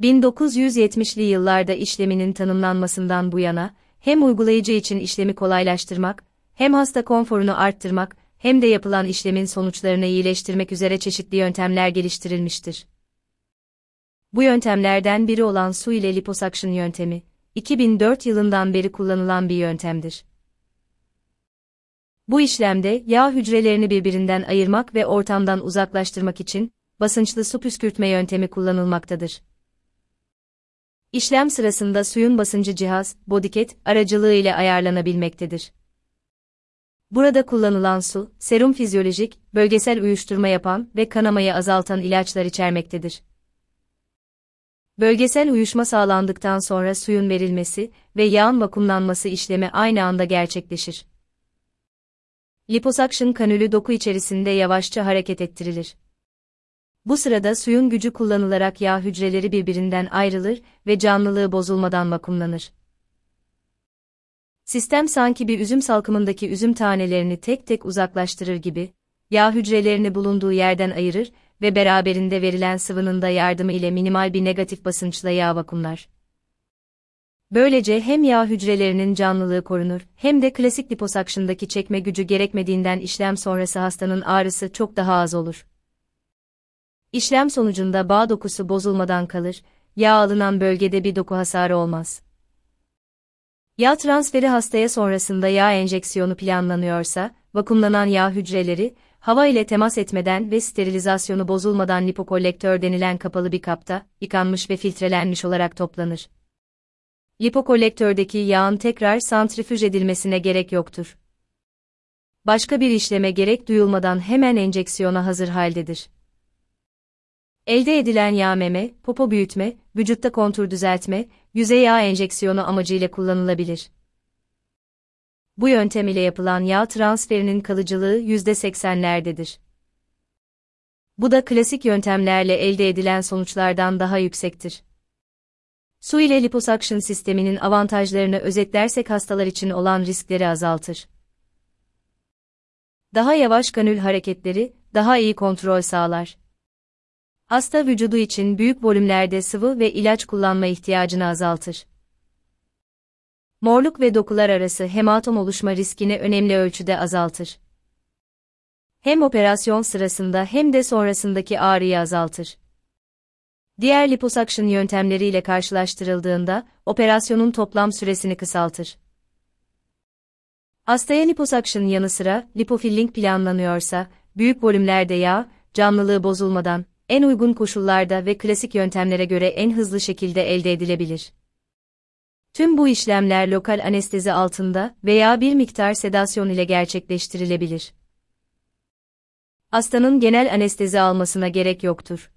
1970'li yıllarda işleminin tanımlanmasından bu yana, hem uygulayıcı için işlemi kolaylaştırmak, hem hasta konforunu arttırmak, hem de yapılan işlemin sonuçlarını iyileştirmek üzere çeşitli yöntemler geliştirilmiştir. Bu yöntemlerden biri olan su ile liposuction yöntemi, 2004 yılından beri kullanılan bir yöntemdir. Bu işlemde yağ hücrelerini birbirinden ayırmak ve ortamdan uzaklaştırmak için basınçlı su püskürtme yöntemi kullanılmaktadır. İşlem sırasında suyun basıncı cihaz, bodycat aracılığı ile ayarlanabilmektedir. Burada kullanılan su, serum fizyolojik, bölgesel uyuşturma yapan ve kanamayı azaltan ilaçlar içermektedir. Bölgesel uyuşma sağlandıktan sonra suyun verilmesi ve yağın vakumlanması işlemi aynı anda gerçekleşir. Liposuction kanülü doku içerisinde yavaşça hareket ettirilir. Bu sırada suyun gücü kullanılarak yağ hücreleri birbirinden ayrılır ve canlılığı bozulmadan vakumlanır. Sistem sanki bir üzüm salkımındaki üzüm tanelerini tek tek uzaklaştırır gibi, yağ hücrelerini bulunduğu yerden ayırır ve beraberinde verilen sıvının da yardımı ile minimal bir negatif basınçla yağ vakumlar. Böylece hem yağ hücrelerinin canlılığı korunur, hem de klasik liposakşındaki çekme gücü gerekmediğinden işlem sonrası hastanın ağrısı çok daha az olur. İşlem sonucunda bağ dokusu bozulmadan kalır, yağ alınan bölgede bir doku hasarı olmaz. Yağ transferi hastaya sonrasında yağ enjeksiyonu planlanıyorsa, vakumlanan yağ hücreleri, hava ile temas etmeden ve sterilizasyonu bozulmadan lipokolektör denilen kapalı bir kapta, yıkanmış ve filtrelenmiş olarak toplanır. Lipokolektördeki yağın tekrar santrifüj edilmesine gerek yoktur. Başka bir işleme gerek duyulmadan hemen enjeksiyona hazır haldedir. Elde edilen yağ meme, popo büyütme, vücutta kontur düzeltme, yüzey yağ enjeksiyonu amacıyla kullanılabilir. Bu yöntem ile yapılan yağ transferinin kalıcılığı %80'lerdedir. Bu da klasik yöntemlerle elde edilen sonuçlardan daha yüksektir. Su ile liposuction sisteminin avantajlarını özetlersek hastalar için olan riskleri azaltır. Daha yavaş kanül hareketleri, daha iyi kontrol sağlar. Hasta vücudu için büyük volümlerde sıvı ve ilaç kullanma ihtiyacını azaltır. Morluk ve dokular arası hematom oluşma riskini önemli ölçüde azaltır. Hem operasyon sırasında hem de sonrasındaki ağrıyı azaltır. Diğer liposuction yöntemleriyle karşılaştırıldığında operasyonun toplam süresini kısaltır. Hastaya liposuction yanı sıra lipofilling planlanıyorsa, büyük volümlerde yağ, canlılığı bozulmadan, en uygun koşullarda ve klasik yöntemlere göre en hızlı şekilde elde edilebilir. Tüm bu işlemler lokal anestezi altında veya bir miktar sedasyon ile gerçekleştirilebilir. Hastanın genel anestezi almasına gerek yoktur.